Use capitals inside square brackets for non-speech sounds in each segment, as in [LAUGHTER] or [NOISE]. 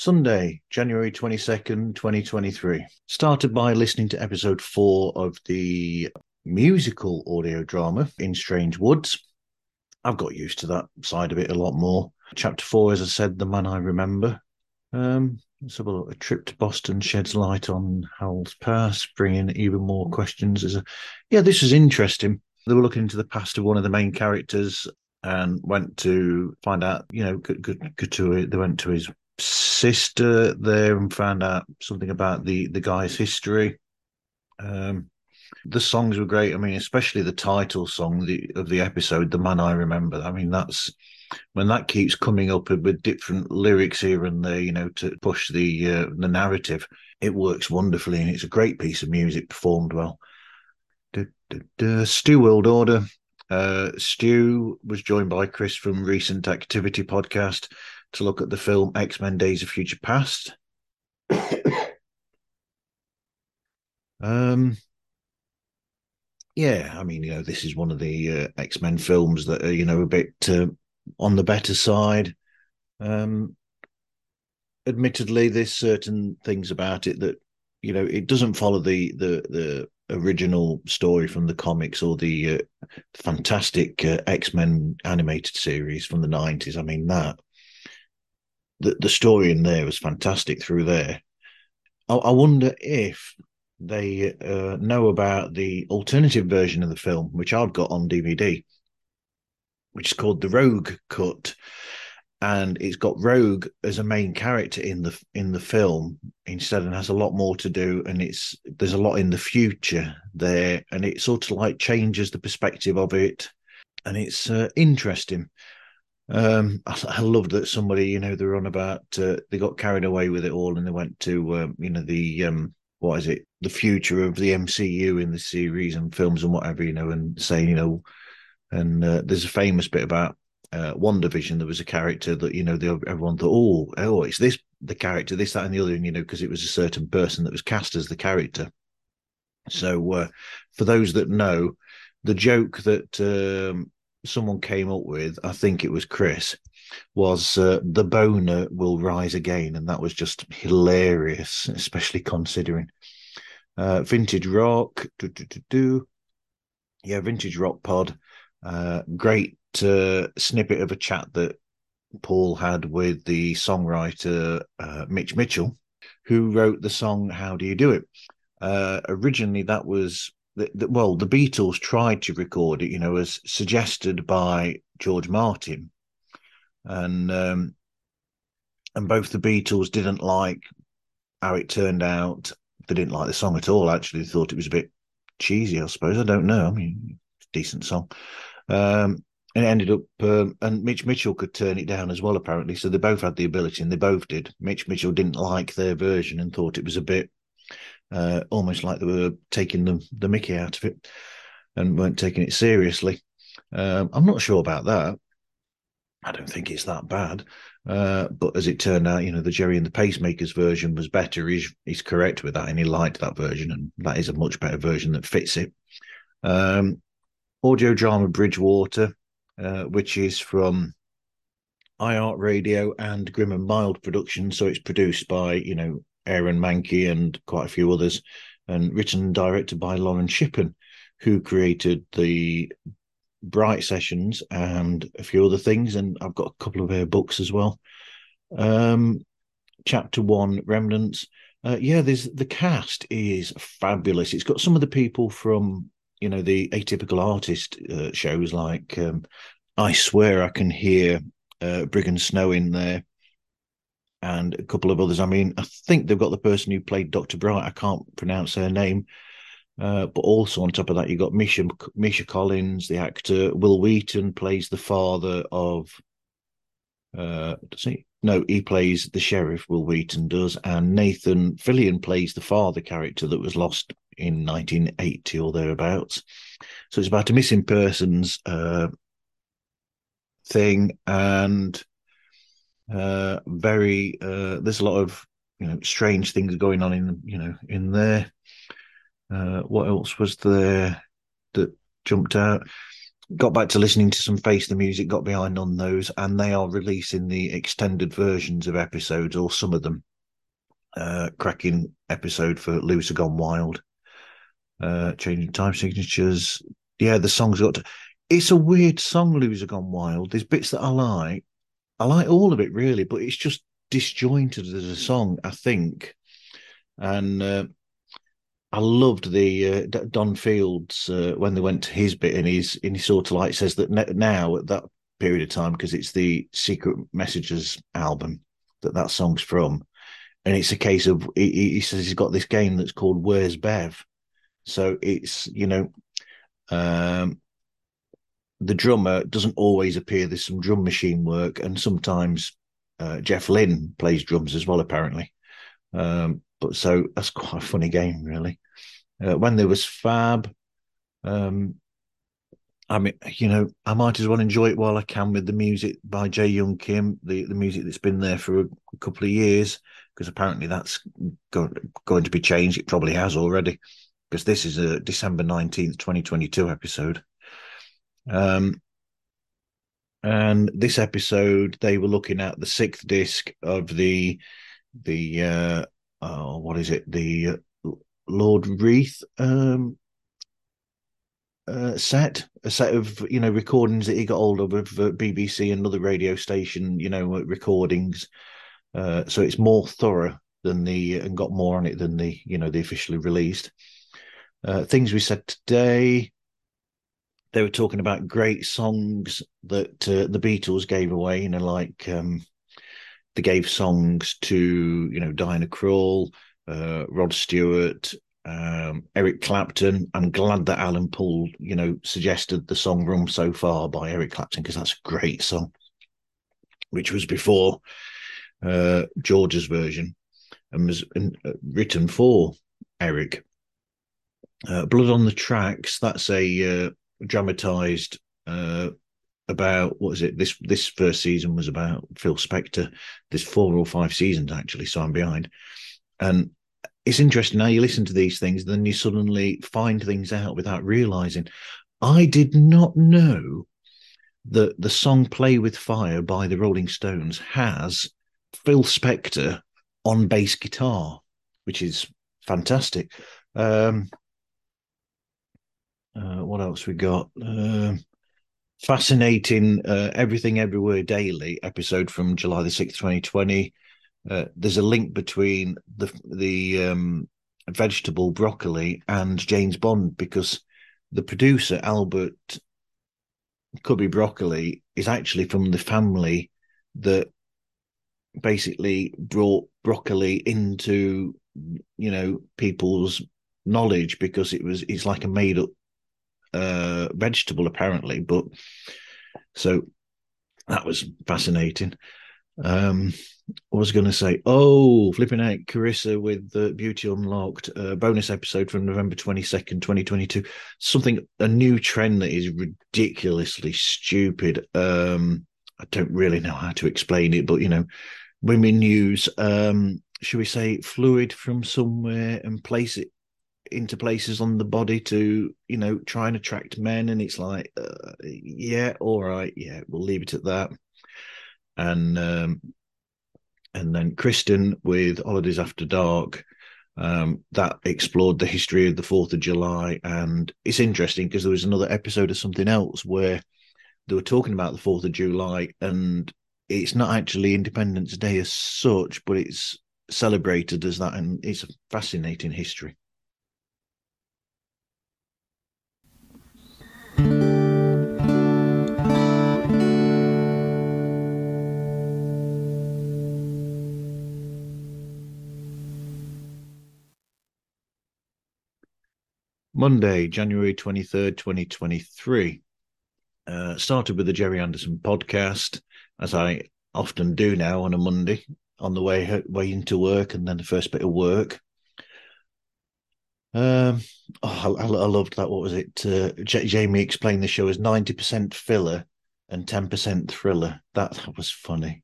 Sunday, January 22nd, 2023. Started by listening to episode four of the musical audio drama in Strange Woods. I've got used to that side of it a lot more. Chapter four, as I said, The Man I Remember. Um, let's have a look. A trip to Boston sheds light on Howell's past, bringing even more questions. As a, yeah, this is interesting. They were looking into the past of one of the main characters and went to find out, you know, good, good, good to. They went to his sister there and found out something about the the guy's history. Um, the songs were great. I mean, especially the title song the, of the episode, "The Man I Remember." I mean, that's when that keeps coming up with different lyrics here and there, you know, to push the uh, the narrative. It works wonderfully, and it's a great piece of music performed well. Du, du, du. Stu World Order uh, Stu was joined by Chris from Recent Activity Podcast to look at the film X Men Days of Future Past. [COUGHS] um, yeah, I mean, you know, this is one of the uh, X Men films that are, you know, a bit uh, on the better side. Um, admittedly, there's certain things about it that, you know, it doesn't follow the the the original story from the comics or the uh, fantastic uh, X Men animated series from the nineties. I mean that the the story in there was fantastic through there. I, I wonder if they uh, know about the alternative version of the film, which I've got on DVD, which is called the Rogue Cut and it's got Rogue as a main character in the in the film instead, and has a lot more to do. And it's there's a lot in the future there, and it sort of like changes the perspective of it, and it's uh, interesting. Um, I, I that somebody, you know, they're on about uh, they got carried away with it all, and they went to um, you know the um, what is it, the future of the MCU in the series and films and whatever, you know, and saying you know, and uh, there's a famous bit about uh, WandaVision, there was a character that you know the, everyone thought, oh, oh, it's this the character, this, that, and the other, and you know, because it was a certain person that was cast as the character. So, uh, for those that know, the joke that um, someone came up with, I think it was Chris, was uh, the Bohner will rise again, and that was just hilarious, especially considering uh, vintage rock. Yeah, vintage rock pod. Uh, great uh, snippet of a chat that Paul had with the songwriter uh, Mitch Mitchell, who wrote the song "How Do You Do It." Uh, originally, that was the, the, well, the Beatles tried to record it, you know, as suggested by George Martin, and um, and both the Beatles didn't like how it turned out. They didn't like the song at all. Actually, they thought it was a bit cheesy. I suppose I don't know. I mean, decent song. Um, and it ended up, um, and Mitch Mitchell could turn it down as well, apparently. So they both had the ability, and they both did. Mitch Mitchell didn't like their version and thought it was a bit uh, almost like they were taking the, the Mickey out of it and weren't taking it seriously. Um, I'm not sure about that. I don't think it's that bad. Uh, but as it turned out, you know, the Gerry and the Pacemakers version was better. He's, he's correct with that, and he liked that version, and that is a much better version that fits it. Um, audio drama Bridgewater uh, which is from iHeartRadio and Grim and Mild Productions, So it's produced by, you know, Aaron Mahnke and quite a few others, and written and directed by Lauren Shippen, who created the Bright Sessions and a few other things. And I've got a couple of her books as well. Um, chapter one, Remnants. Uh, yeah, there's the cast is fabulous. It's got some of the people from you know the atypical artist uh, shows like um, I swear I can hear uh, Briggon Snow in there and a couple of others. I mean, I think they've got the person who played Doctor Bright. I can't pronounce her name. Uh, but also on top of that, you've got Misha Misha Collins, the actor. Wil Wheaton plays the father of. Uh, does he? No, he plays the sheriff. Wil Wheaton does, and Nathan Fillion plays the father character that was lost in 1980 or thereabouts. So it's about a missing persons uh, thing, and uh, very uh, there's a lot of you know strange things going on in you know in there. Uh, what else was there that jumped out? got back to listening to some Face the Music, got behind on those, and they are releasing the extended versions of episodes, or some of them. Uh, cracking episode for Loser Gone Wild. Uh, changing time signatures. Yeah, the song's got. To, it's a weird song, Loser Gone Wild. There's bits that I like. I like all of it really, but it's just disjointed as a song, I think. And uh, I loved the uh, Don Fields uh, when they went to his bit, and he's and he sort of like says that now at that period of time because it's the Secret Messages album that that song's from, and it's a case of he, he says he's got this game that's called Where's Bev, so it's you know, um, the drummer doesn't always appear. There's some drum machine work, and sometimes uh, Jeff Lynne plays drums as well, apparently. Um, but so that's quite a funny game, really. Uh, when there was Fab, um, I mean, you know, I might as well enjoy it while I can with the music by Jay Young Kim, the, the music that's been there for a, a couple of years, because apparently that's go, going to be changed. It probably has already, because this is a December 19th, 2022 episode. Um, and this episode, they were looking at the sixth disc of the the uh, oh, what is it? The uh, Lord Reith um, uh, set, a set of you know recordings that he got hold of of uh, BBC and other radio station, you know, uh, recordings. Uh, so it's more thorough than the and got more on it than the you know the officially released. Things we said today. They were talking about great songs that uh, the Beatles gave away, you know, like um, they gave songs to you know Diana Krall, uh, Rod Stewart, um, Eric Clapton. I'm glad that Alan Paul, you know suggested the song "Run So Far" by Eric Clapton because that's a great song, which was before uh, George's version and was uh, written for Eric. Uh, Blood on the Tracks. That's a uh, dramatized uh, about what is it? This this first season was about Phil Spector. There's four or five seasons actually, so I'm behind. And it's interesting how you listen to these things, then you suddenly find things out without realizing. I did not know that the song "Play with Fire" by the Rolling Stones has Phil Spector on bass guitar, which is fantastic. Um, uh, what else we got? Uh, fascinating uh, everything everywhere daily episode from july the 6th 2020 uh, there's a link between the the um, vegetable broccoli and james bond because the producer albert cubby broccoli is actually from the family that basically brought broccoli into you know people's knowledge because it was it's like a made up uh, vegetable apparently. But so that was fascinating. Um, I was going to say, oh, flipping out Carissa with the Beauty Unlocked uh, bonus episode from November 22nd, 2022. Something, a new trend that is ridiculously stupid. Um, I don't really know how to explain it, but you know, women use, um, should we say, fluid from somewhere and place it into places on the body to you know try and attract men and it's like uh, yeah all right yeah we'll leave it at that. And um and then kristen with holidays after dark um that explored the history of the 4th of july. And it's interesting because there was another episode of something else where they were talking about the 4th of july and it's not actually independence day as such but it's celebrated as that and it's a fascinating history Monday, January 23rd, 2023. Uh, started with the Gerry Anderson podcast, as I often do now on a Monday, on the way way into work and then the first bit of work. Um, oh, I, I, loved that. What was it? Uh, J- Jamie explained the show as ninety percent filler and ten percent thriller. That, that was funny,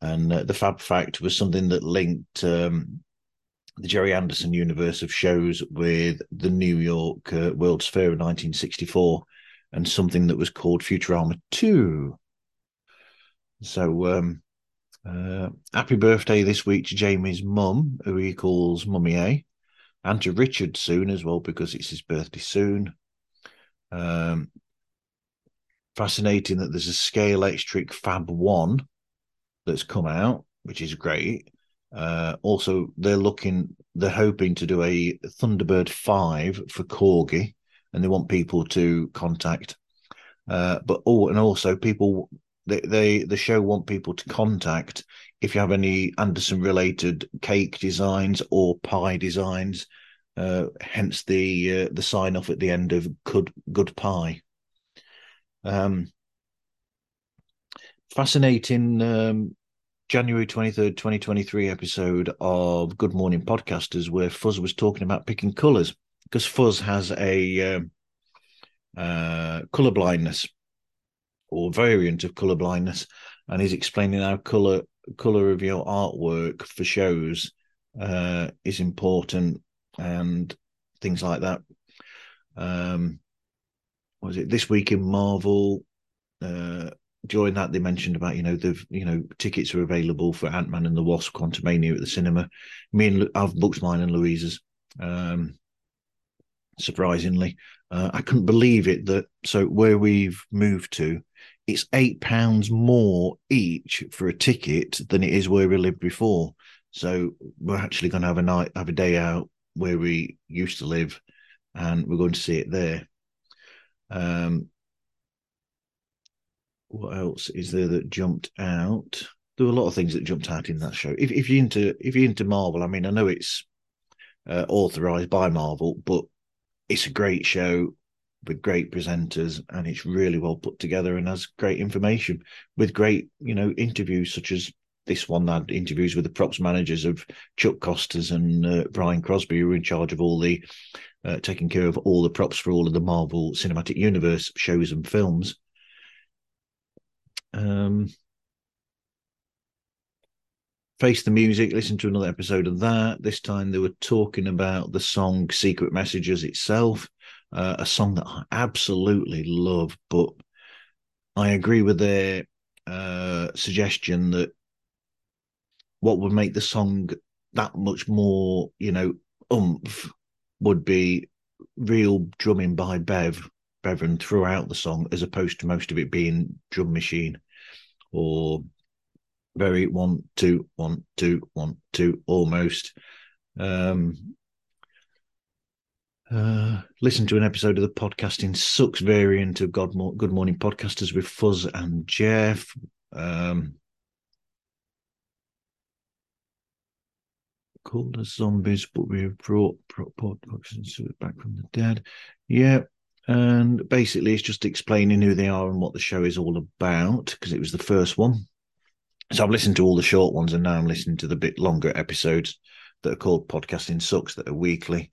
and uh, the Fab Fact was something that linked um, the Gerry Anderson universe of shows with the New York uh, World's Fair of 1964, and something that was called Futurama 2. So, um, uh, happy birthday this week to Jamie's mum, who he calls Mummy A, and to Richard soon as well, because it's his birthday soon. Um, fascinating that there's a Scalextric Fab 1 that's come out, which is great. Uh, also, they're looking, they're hoping to do a Thunderbird 5 for Corgi, and they want people to contact. Uh, but oh, and also people, they, they the show want people to contact if you have any Anderson related cake designs or pie designs. Uh, hence the uh, the sign off at the end of good good pie. Um, fascinating um, January 23rd, 2023 episode of Good Morning Podcasters where Fuzz was talking about picking colours because Fuzz has a um, uh, colour blindness or variant of colour blindness and he's explaining how colour colour of your artwork for shows uh, is important and things like that. Um, was it this week in Marvel? Uh, during that they mentioned about you know the you know tickets are available for Ant Man and the Wasp Quantumania at the cinema. Me and I've booked mine and Louise's. Um, surprisingly, uh, I couldn't believe it that so where we've moved to, it's eight pounds more each for a ticket than it is where we lived before. So we're actually going to have a night, have a day out where we used to live, and we're going to see it there. Um, what else is there that jumped out? There were a lot of things that jumped out in that show. If, if you're into if you're into Marvel, I mean, I know it's uh, authorized by Marvel, but it's a great show with great presenters, and it's really well put together and has great information with great, you know, interviews such as this one that interviews with the props managers of Chuck Costas and uh, Brian Crosby, who are in charge of all the uh, taking care of all the props for all of the Marvel Cinematic Universe shows and films. Um, Face the Music, listen to another episode of that. This time they were talking about the song Secret Messages itself, uh, a song that I absolutely love, but I agree with their uh, suggestion that what would make the song that much more, you know, umph would be real drumming by Bev Bevan throughout the song, as opposed to most of it being drum machine or very one two one two one two almost. Um, uh, listen to an episode of the podcasting sucks variant of God Mo- Good Morning Podcasters with Fuzz and Jeff. Um, called as zombies, but we have brought, brought podcasters back from the dead. Yeah, and basically, it's just explaining who they are and what the show is all about because it was the first one. So I've listened to all the short ones and now I'm listening to the bit longer episodes that are called Podcasting Sucks that are weekly.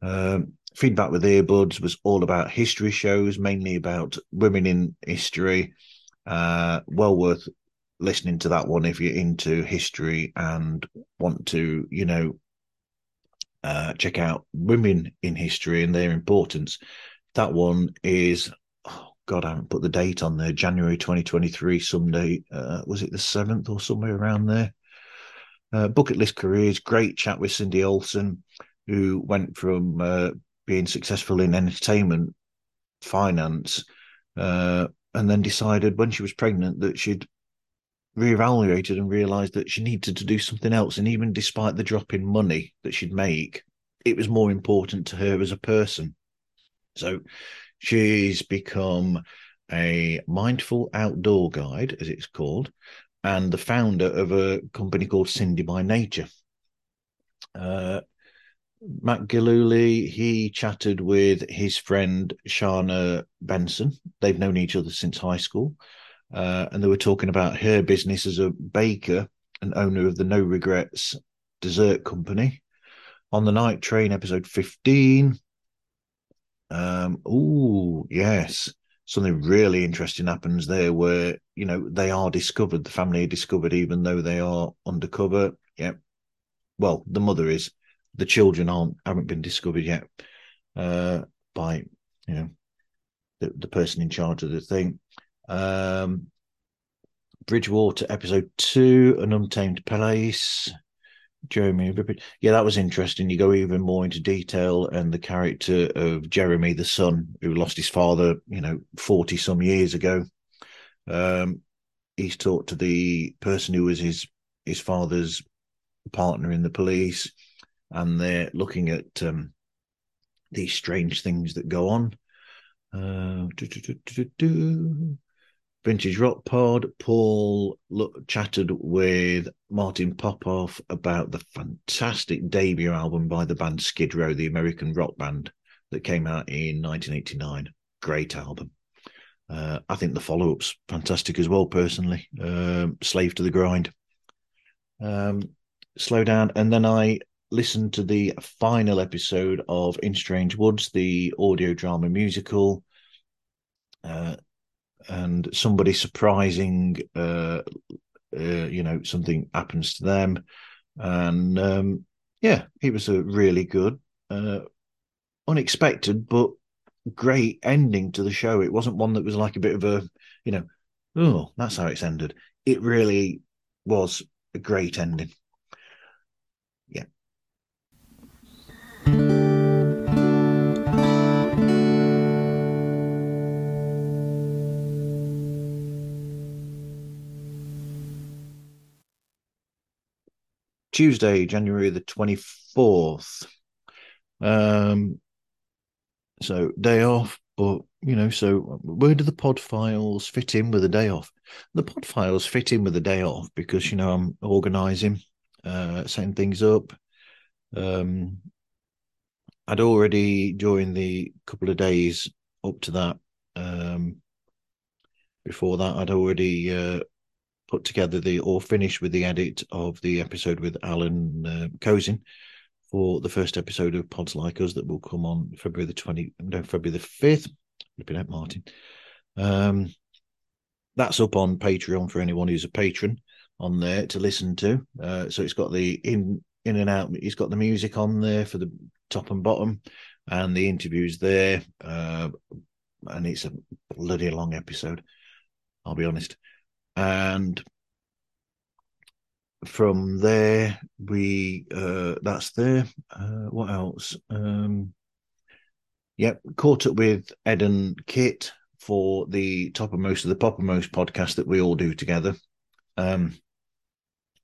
Um, feedback with earbuds was all about history shows, mainly about women in history. Uh, well worth listening to that one if you're into history and want to, you know, uh, check out women in history and their importance. That one is, oh God, I haven't put the date on there. January 2023, Sunday. Uh, was it the 7th or somewhere around there? Uh, bucket list careers, great chat with Cindy Olson, who went from uh, being successful in entertainment finance uh, and then decided when she was pregnant that she'd reevaluated and realized that she needed to do something else. And even despite the drop in money that she'd make, it was more important to her as a person. So she's become a mindful outdoor guide, as it's called, and the founder of a company called Cindy by Nature. Uh, Matt Gillooly, he chatted with his friend Shana Benson. They've known each other since high school. Uh, and they were talking about her business as a baker and owner of the No Regrets Dessert Company. On the Night Train, episode 15, um, oh, yes. Something really interesting happens there where, you know, they are discovered, the family are discovered, even though they are undercover. Yeah. Well, the mother is. The children aren't, haven't been discovered yet uh, by, you know, the, the person in charge of the thing. Um, Bridgewater episode two, An Untamed Place. Jeremy Yeah, that was interesting. You go even more into detail and the character of Jeremy, the son, who lost his father, you know, 40 some years ago. Um, he's talked to the person who was his his father's partner in the police, and they're looking at um, these strange things that go on. Uh, Vintage Rock Pod. Paul look, chatted with Martin Popoff about the fantastic debut album by the band Skid Row, the American rock band that came out in 1989. Great album. Uh, I think the follow up's fantastic as well, personally. Um, Slave to the Grind. Um, slow down. And then I listened to the final episode of In Strange Woods, the audio drama musical. Uh, and somebody surprising, uh, uh, you know, something happens to them. And um, yeah, it was a really good, uh, unexpected, but great ending to the show. It wasn't one that was like a bit of a, you know, oh, that's how it's ended. It really was a great ending. Yeah. Tuesday, January the 24th. Um, so day off, but you know, so where do the pod files fit in with a day off? The pod files fit in with a day off because you know I'm organizing, uh, setting things up. Um, I'd already during the couple of days up to that, um, before that, I'd already uh, put together the or finish with the edit of the episode with Alan uh, for the first episode of Pods Like Us that will come on February the 20, no, February the 5th. Flipping out, Martin. Um, that's up on Patreon for anyone who's a patron on there to listen to. Uh, so it's got the in in and out. He's got the music on there for the top and bottom, and the interviews there. Uh, and it's a bloody long episode. I'll be honest. And from there, we uh, that's there. Uh, what else? Um, yep, caught up with Ed and Kit for the toppermost of most of the poppermost podcast that we all do together. Um,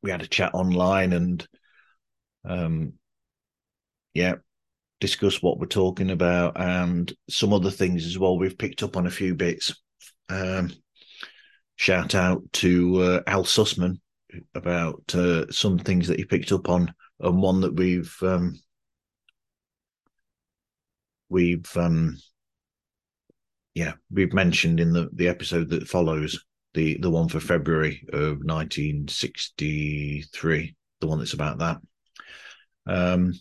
we had a chat online and um, yeah, discuss what we're talking about and some other things as well. We've picked up on a few bits. Um, shout out to uh, Al Sussman about uh, some things that he picked up on, and one that we've um, we've um, yeah we've mentioned in the the episode that follows the the one for February of 1963, the one that's about that. Um,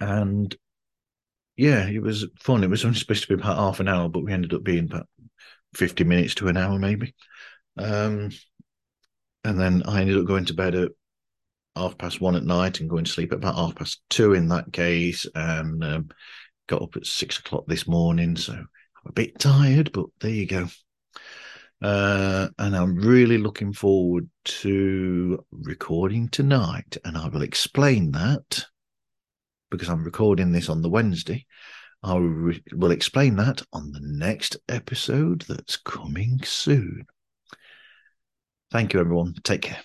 and yeah, it was fun. It was only supposed to be about half an hour, but we ended up being about 50 minutes to an hour, maybe. Um, and then I ended up going to bed at half past one at night and going to sleep at about half past two in that case. And um, got up at six o'clock this morning. So I'm a bit tired, but there you go. Uh, and I'm really looking forward to recording tonight. And I will explain that because I'm recording this on the Wednesday. I will explain that on the next episode that's coming soon. Thank you, everyone. Take care.